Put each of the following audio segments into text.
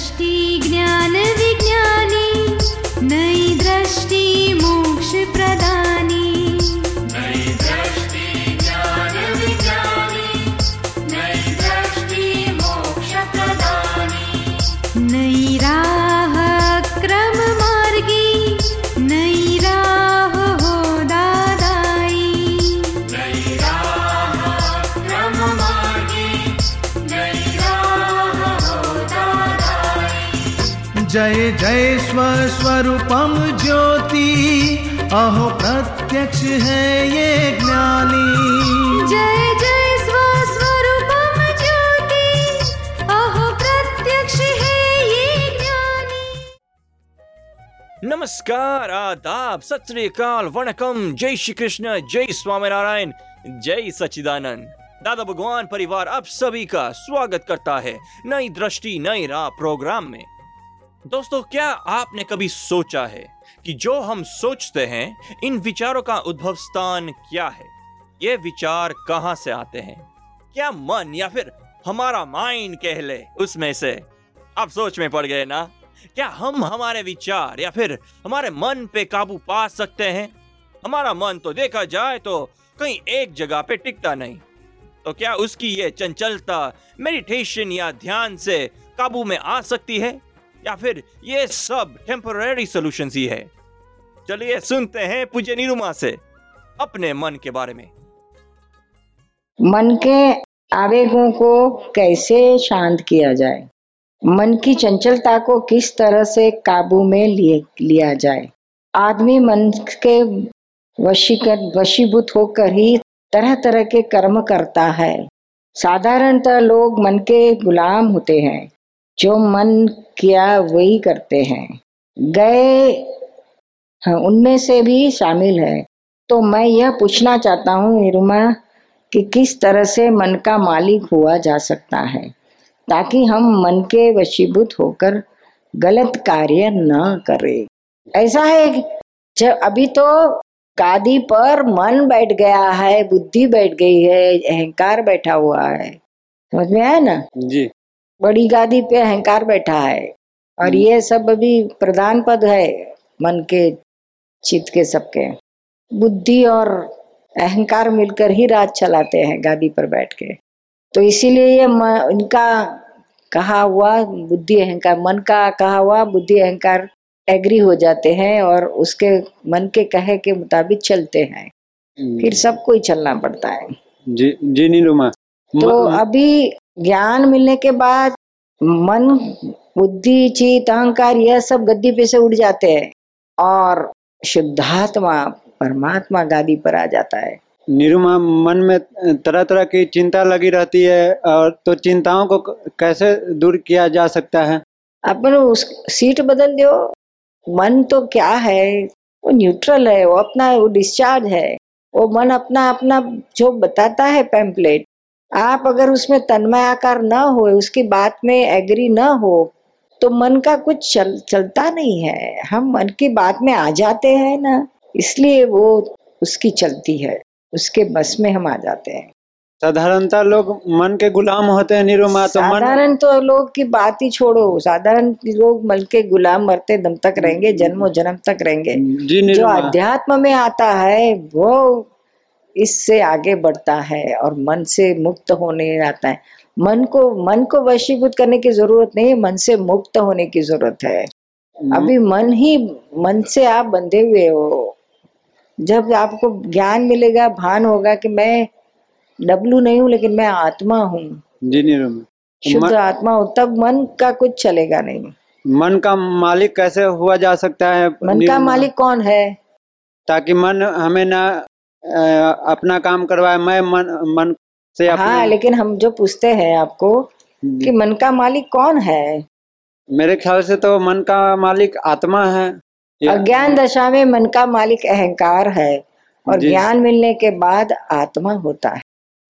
दृष्टि ज्ञान जय जय स्वस्वरूपम ज्योति। अहो प्रत्यक्ष है ये ज्ञानी। जय जय स्वस्वरूपम ज्योति। अहो प्रत्यक्ष है ये ज्ञानी। नमस्कार आदाब सत वणकम। जय श्री कृष्ण जय स्वामीनारायण जय सचिदानंद दादा भगवान परिवार आप सभी का स्वागत करता है नई दृष्टि नई राह प्रोग्राम में। दोस्तों, क्या आपने कभी सोचा है कि जो हम सोचते हैं, इन विचारों का उद्भव स्थान क्या है? ये विचार कहाँ से आते हैं? क्या मन या फिर हमारा माइंड कह ले उसमें से? आप सोच में पड़ गए ना? क्या हम हमारे विचार या फिर हमारे मन पे काबू पा सकते हैं? हमारा मन तो देखा जाए तो कहीं एक जगह पे टिकता नहीं। तो क्या उसकी ये चंचलता, मेडिटेशन या ध्यान से काबू में आ सकती है? या फिर ये सब टेम्पररी सॉल्यूशंस ही है। चलिए सुनते हैं पूज्य निरुमा से अपने मन के बारे में। मन के आवेगों को कैसे शांत किया जाए? मन की चंचलता को किस तरह से काबू में लिए, लिया जाए? आदमी मन के वशीकर वशीभूत होकर ही तरह तरह के कर्म करता है। साधारणतः लोग मन के गुलाम होते हैं। जो मन किया वही करते हैं। गए हाँ, उनमें से भी शामिल है। तो मैं यह पूछना चाहता हूँ निरुमा कि किस तरह से मन का मालिक हुआ जा सकता है ताकि हम मन के वशीभूत होकर गलत कार्य न करें। ऐसा है जब अभी तो गादी पर मन बैठ गया है बुद्धि बैठ गई है अहंकार बैठा हुआ है। समझ में आया ना? जी। बड़ी गादी पे अहंकार बैठा है। और ये सब अभी प्रधान पद है मन के चित्त के सबके। बुद्धि और अहंकार मिलकर ही राज चलाते हैं गादी पर बैठ के। तो इसीलिए ये इनका कहा हुआ बुद्धि अहंकार मन का कहा हुआ बुद्धि अहंकार एग्री हो जाते हैं और उसके मन के कहे के मुताबिक चलते हैं। फिर सबको ही चलना पड़ता है। जी जी नीलुमा तो अभी ज्ञान मिलने के बाद मन बुद्धि चित अहंकार यह सब गद्दी पे से उड़ जाते हैं और शुद्धात्मा परमात्मा गादी पर आ जाता है। निरुमा मन में तरह तरह की चिंता लगी रहती है और तो चिंताओं को कैसे दूर किया जा सकता है? अपन उस सीट बदल दो। मन तो क्या है? वो न्यूट्रल है वो अपना वो डिस्चार्ज है। वो मन अपना अपना जो बताता है पैम्पलेट आप अगर उसमें तन्मय आकार न हो उसकी बात में एग्री न हो तो मन का कुछ चल चलता नहीं है। हम मन की बात में आ जाते हैं ना इसलिए वो उसकी चलती है। उसके बस में हम आ जाते हैं। साधारणता लोग मन के गुलाम होते हैं निरुमा तो साधारण तो लोग की बात ही छोड़ो। साधारण लोग मन के गुलाम मरते दम तक रहेंगे जन्मों जन्म तक रहेंगे। जी जो अध्यात्म में आता है वो इससे आगे बढ़ता है और मन से मुक्त होने आता है। मन को मन को वशीभूत करने की ज़रूरत नहीं मन से मुक्त होने की ज़रूरत है। अभी मन ही मन से आप बंधे हुए हो। जब आपको ज्ञान मिलेगा भान होगा कि मैं डब्लू नहीं हूँ लेकिन मैं आत्मा हूँ। जी निरुमा शुद्ध आत्मा हो तब मन का कुछ चलेगा नहीं। मन का मालिक कैसे हुआ जा सकता है? मन का मालिक कौन है? ताकि मन हमें ना अपना काम करवाए मैं मन मन से हाँ लेकिन हम जो पूछते हैं आपको कि मन का मालिक कौन है? मेरे ख्याल से तो मन का मालिक आत्मा है अज्ञान दशा में मन का मालिक अहंकार है और ज्ञान मिलने के बाद आत्मा होता है।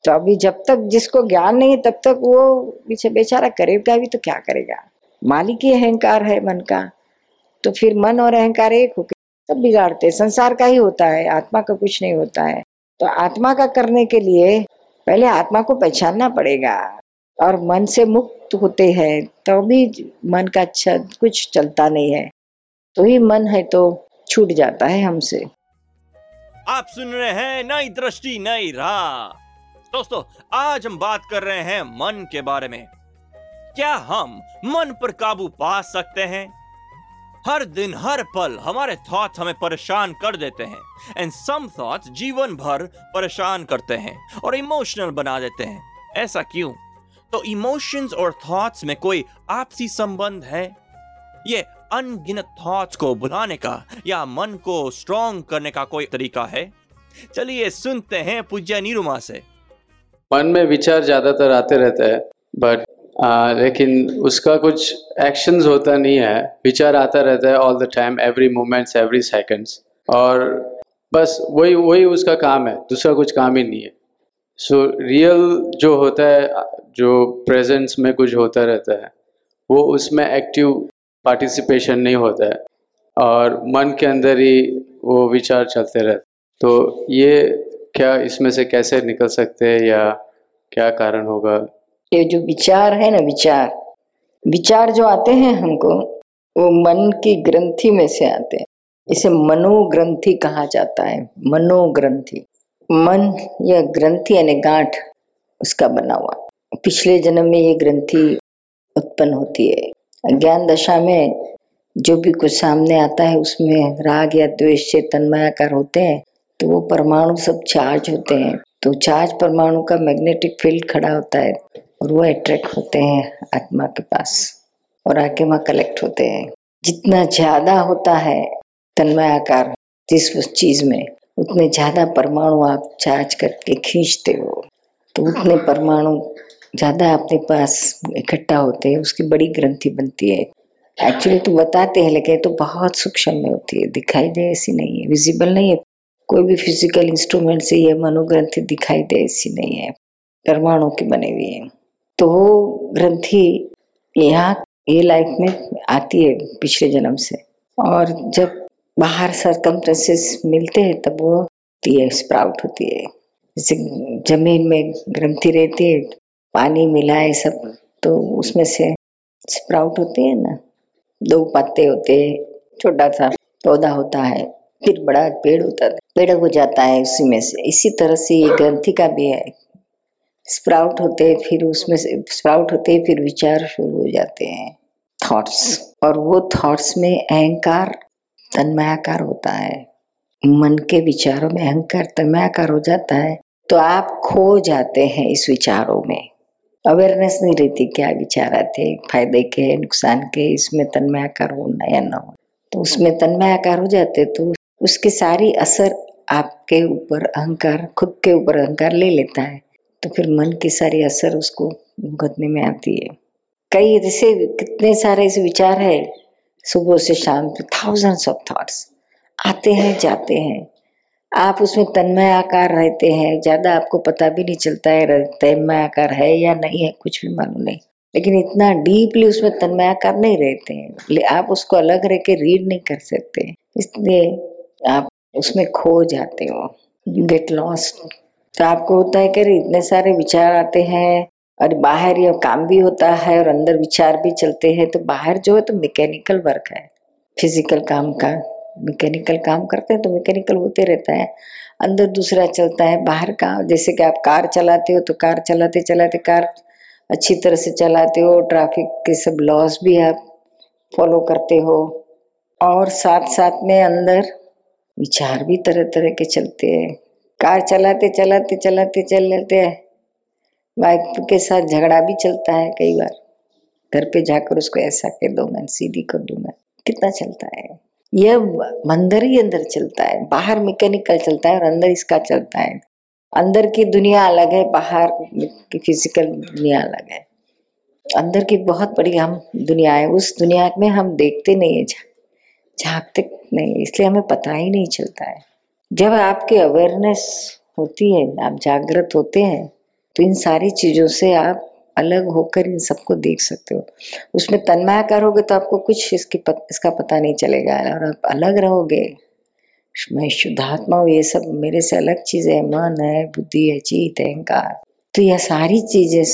तो अभी जब तक जिसको ज्ञान नहीं तब तक वो पीछे बेचारा करेगा भी तो क्या करेगा? मालिक ही अहंकार है मन का। तो फिर मन और अहंकार एक होके सब बिगाड़ते संसार का ही होता है, आत्मा का कुछ नहीं होता है। तो आत्मा का करने के लिए पहले आत्मा को पहचानना पड़ेगा और मन से मुक्त होते हैं तो भी मन का कुछ चलता नहीं है। तो ही मन है तो छूट जाता है हमसे। आप सुन रहे हैं नई दृष्टि, नई राह। दोस्तों, आज हम बात कर रहे हैं मन के बारे में। क्या हम मन पर काबू पा सकते हैं? हर दिन, हर पल हमारे थॉट्स हमें परेशान कर देते हैं। एंड सम थॉट्स जीवन भर परेशान करते हैं और इमोशनल बना देते हैं। ऐसा क्यों? तो इमोशंस और थॉट्स में कोई आपसी संबंध है? ये अनगिनत थॉट्स को भुलाने का या मन को स्ट्रॉन्ग करने का कोई तरीका है? चलिए सुनते हैं पूज्य निरुमा से। मन में विचार ज़्यादातर आते रहते हैं बट लेकिन उसका कुछ एक्शंस होता नहीं है। विचार आता रहता है all the time every moments every seconds और बस वही वही उसका काम है। दूसरा कुछ काम ही नहीं है। सो so, रियल जो होता है जो प्रेजेंस में कुछ होता रहता है वो उसमें एक्टिव पार्टिसिपेशन नहीं होता है। और मन के अंदर ही वो विचार चलते रहते तो ये क्या इसमें से कैसे निकल सकते हैं या क्या कारण होगा? ये जो विचार है ना, विचार विचार जो आते हैं हमको, वो मन की ग्रंथि में से आते हैं। इसे मनोग्रंथि कहा जाता है, मनोग्रंथि। मन या ग्रंथि यानी गांठ, उसका बना हुआ। पिछले जन्म में ये ग्रंथि उत्पन्न होती है। ज्ञान दशा में जो भी कुछ सामने आता है, उसमें राग या द्वेष से तन्मयाकार होते हैं तो वो परमाणु सब चार्ज होते हैं। तो चार्ज परमाणु का मैग्नेटिक फ़ील्ड खड़ा होता है। और वो अट्रैक्ट होते हैं आत्मा के पास और आके वहाँ कलेक्ट होते हैं। जितना ज़्यादा होता है तन्मय आकार जिस उस चीज़ में, उतने ज़्यादा परमाणु आप चार्ज करके खींचते हो। तो उतने परमाणु ज़्यादा अपने पास इकट्ठा होते हैं, उसकी बड़ी ग्रंथि बनती है। एक्चुअली तो बताते हैं, लेकिन तो बहुत सूक्ष्म में होती है। दिखाई दे, ऐसी नहीं है। विजिबल नहीं है। कोई भी फ़िज़िकल इंस्ट्रूमेंट से ये मनोग्रंथि दिखाई दे, ऐसी नहीं है। परमाणु की बनी हुई है। तो वो ग्रंथि यहाँ, ये लाइफ में आती है पिछले जन्म से। और जब बाहर सरकमटेंसेस मिलते हैं, तब वो होती है स्प्राउट होती है। जैसे ज़मीन में ग्रंथि रहती है, पानी मिला है सब तो उसमें से स्प्राउट होती है ना। दो पत्ते होते हैं, छोटा सा पौधा होता है, फिर बड़ा पेड़ होता है, पेड़ हो जाता है उसी में से। इसी तरह से ये ग्रंथि का भी है। स्प्राउट होते हैं फिर उसमें से स्प्राउट होते हैं फिर विचार शुरू हो जाते हैं। थॉट्स। और वो थॉट्स में अहंकार, तन्मयाकार होता है। मन के विचारों में अहंकार, तन्मयाकार हो जाता है। तो आप खो जाते हैं इस विचारों में। अवेयरनेस नहीं रहती क्या विचार आते फ़ायदे के, नुकसान के, इसमें तन्मयाकार होना या ना हो तो उसमें तन्मयाकार हो जाते तो उसकी सारी असर आपके ऊपर अहंकार, खुद के ऊपर अहंकार ले लेता है। तो फिर मन की सारी असर उसको भुगतने में आती है। कई जैसे कितने सारे ऐसे विचार है, सुबह से शाम तक थाउजेंड्स ऑफ़ थॉट्स आते हैं, जाते हैं। आप उसमें तन्मय आकार रहते हैं, ज़्यादा आपको पता भी नहीं चलता है, तन्मय आकार है या नहीं है, कुछ भी मालूम नहीं। लेकिन इतना डीपली उसमें तन्मय आकार नहीं रहते हैं। आप उसको अलग रह के रीड नहीं कर सकते। इसलिए आप उसमें खो जाते हो यू गेट लॉस्ट तो आपको होता है कि इतने सारे विचार आते हैं और बाहर ये काम भी होता है और अंदर विचार भी चलते हैं तो बाहर जो है तो मैकेनिकल वर्क है। फ़िज़िकल काम का मैकेनिकल काम करते हैं तो मैकेनिकल होते रहता है। अंदर दूसरा चलता है, बाहर का, जैसे कि आप कार चलाते हो तो कार चलाते चलाते कार अच्छी तरह से चलाते हो ट्रैफ़िक के सब लॉस भी आप फॉलो करते हो। और साथ साथ में अंदर विचार भी तरह तरह के चलते हैं। कार चलाते चलाते चलाते चलाते वाइफ के साथ झगड़ा भी चलता है कई बार। घर पे जाकर उसको ऐसा कर दो मैं, सीधी कर दूँगा कितना चलता है? यह अंदर ही अंदर चलता है, बाहर मैकेनिकल चलता है और अंदर इसका चलता है। अंदर की दुनिया अलग है, बाहर की फ़िज़िकल दुनिया अलग है। अंदर की बहुत बड़ी हम दुनिया है, उस दुनिया में हम देखते नहीं है झांकते नहीं इसलिए हमें पता ही नहीं चलता है। जब आपकी अवेयरनेस होती है आप जागृत होते हैं तो इन सारी चीज़ों से आप अलग होकर इन सबको देख सकते हो। उसमें तन्मयाकार करोगे तो आपको कुछ इसकी पत, इसका पता नहीं चलेगा और आप अलग रहोगे। मैं शुद्धात्मा हूँ ये सब मेरे से अलग चीज़ है मन है बुद्धि है चीत अहंकार। तो यह सारी चीज़ें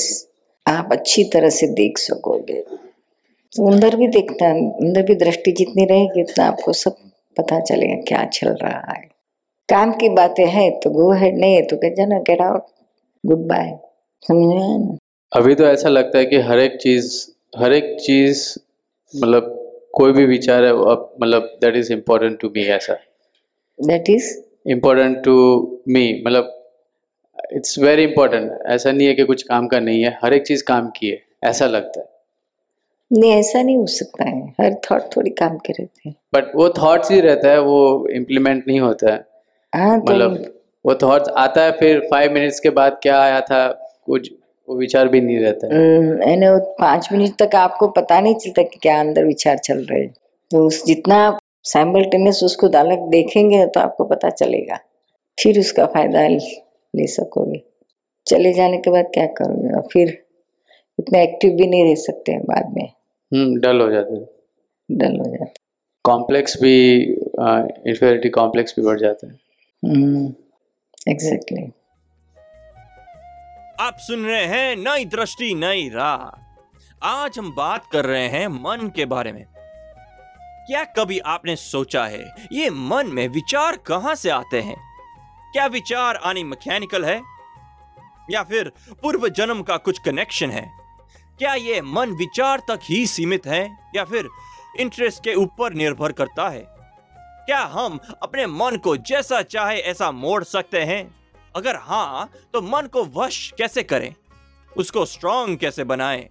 आप अच्छी तरह से देख सकोगे। तो अंदर भी देखना अंदर भी दृष्टि जितनी रहेगी उतना आपको सब पता चलेगा क्या चल रहा है। काम की बातें हैं तो गो हेड नहीं है तो कह जाना गेट आउट गुड बाय समझ में अभी तो ऐसा लगता है कि हर एक चीज़ हर एक चीज़ मतलब कोई भी विचार है मतलब that is important to me ऐसा। That is important to me मतलब इट्स वेरी इंपॉर्टेंट ऐसा नहीं है कि कुछ काम का नहीं है हर एक चीज़ काम की है ऐसा लगता है। नहीं ऐसा नहीं हो सकता है हर थॉट थोड़ी काम के रहते हैं। बट वो थॉट्स ही रहता है वो इम्प्लीमेंट नहीं होता है। हाँ तो मतलब वो थॉट्स आता है फिर फाइव मिनट्स के बाद क्या आया था कुछ वो विचार भी नहीं रहता है। हम्म, वो पाँच मिनट तक आपको पता नहीं चलता कि क्या अंदर विचार चल रहे हैं। तो उस जितना आप साइमल्टेनियस उसको अलग देखेंगे तो आपको पता चलेगा। फिर उसका फ़ायदा ले सकोगे। चले जाने के बाद क्या करोगे? और फिर इतना एक्टिव भी नहीं रह सकते हैं बाद में। हम्म डल हो जाते डल हो जाता कॉम्प्लेक्स भी इंफेरिटी कॉम्प्लेक्स भी बढ़ जाता है। एग्जैक्टली आप सुन रहे हैं नई दृष्टि, नई राह। आज हम बात कर रहे हैं मन के बारे में। क्या कभी आपने सोचा है, ये मन में विचार कहाँ से आते हैं? क्या विचार आनी मैकेनिकल है? या फिर पूर्व जन्म का कुछ कनेक्शन है? क्या ये मन विचार तक ही सीमित है, या फिर इंटरेस्ट के ऊपर निर्भर करता है? क्या हम अपने मन को जैसा चाहे ऐसा मोड़ सकते हैं? अगर हाँ तो मन को वश कैसे करें? उसको स्ट्रांग कैसे बनाएँ?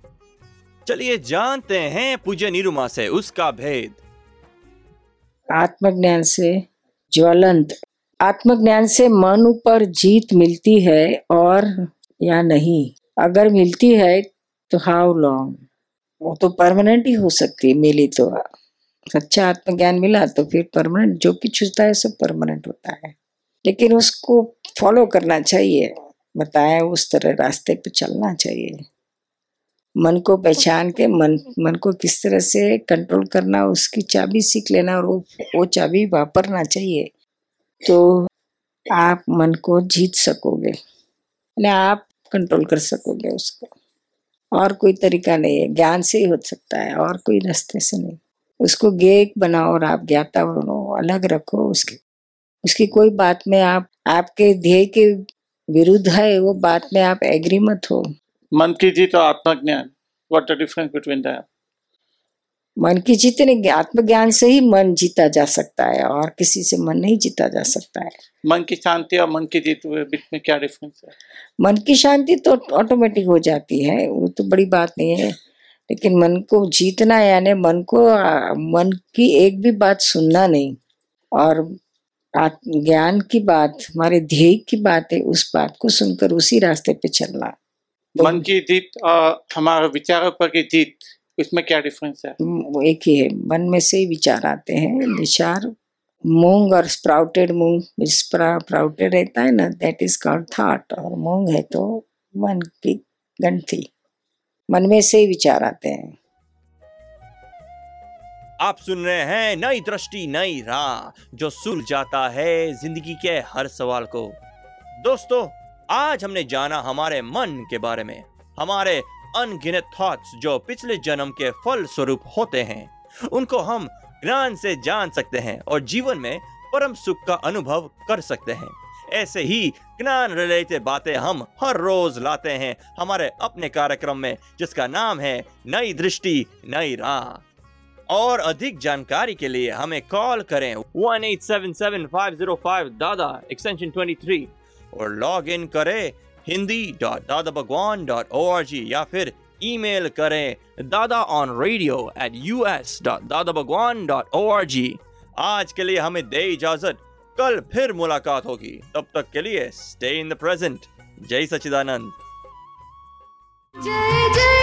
चलिए जानते हैं पूज्य निरुमा से उसका भेद। आत्मज्ञान से ज्वलंत। आत्मज्ञान से मन ऊपर जीत मिलती है और या नहीं? अगर मिलती है तो हाउ लॉन्ग वो तो परमानेंट ही हो सकती है, मिली तो। सच्चा आत्मज्ञान मिला तो फिर परमानेंट जो कुछ होता है सब परमानेंट होता है। लेकिन उसको फॉलो करना चाहिए, बताया उस तरह रास्ते पे चलना चाहिए। मन को पहचान के, मन मन को किस तरह से कंट्रोल करना, उसकी चाबी सीख लेना और वो वो चाबी वापरना चाहिए। तो आप मन को जीत सकोगे, यानी आप कंट्रोल कर सकोगे उसको। और कोई तरीका नहीं है, ज्ञान से ही हो सकता है, और कोई रास्ते से नहीं। उसको गेक बनाओ और आप ज्ञाता बनो अलग रखो उसकी। उसकी कोई बात में आप आपके ध्येय के विरुद्ध है वो बात में आप एग्री मत हो। मन की जीत और आत्मज्ञान what the difference between that मन की जीत नहीं आत्मज्ञान से ही मन जीता जा सकता है और किसी से मन नहीं जीता जा सकता है। मन की शांति और मन की जीत बीच में क्या डिफरेंस है? मन की शांति तो ऑटोमेटिक हो जाती है वो तो बड़ी बात नहीं है। लेकिन मन को जीतना यानी मन को मन की एक भी बात सुनना नहीं। और ज्ञान की बात हमारे ध्येय की बात है उस बात को सुनकर उसी रास्ते पे चलना। तो मन की जीत और हमारे विचारों पर की जीत इसमें क्या डिफरेंस है? वो एक ही है मन में से ही विचार आते हैं विचार मूंग और स्प्राउटेड मूंग स्प्राउटेड रहता है ना दैट इज़ कॉल्ड थॉट और मूंग है तो मन की गंठी मन में से ही विचार आते हैं। आप सुन रहे हैं नई दृष्टि, नई राह, जो सुलझाता है ज़िंदगी के हर सवाल को। दोस्तों, आज हमने जाना हमारे मन के बारे में। हमारे अनगिनत थॉट्स जो पिछले जन्म के फल स्वरूप होते हैं, उनको हम ज्ञान से जान सकते हैं और जीवन में परम सुख का अनुभव कर सकते हैं। ऐसे ही ज्ञान रिलेटेड बातें हम हर रोज लाते हैं हमारे अपने कार्यक्रम में, जिसका नाम है नई दृष्टि, नई राह। और अधिक जानकारी के लिए हमें कॉल करें one eight seven seven five zero five Dada extension twenty three और लॉग इन करें Hindi dot Dada Bhagwan dot O R G या फिर ईमेल करें Dada on radio at U S dot Dada Bhagwan dot O R G आज के लिए हमें दे इजाज़त। कल फिर मुलाकात होगी। तब तक के लिए स्टे इन द प्रेजेंट जय सचिदानंद जय जय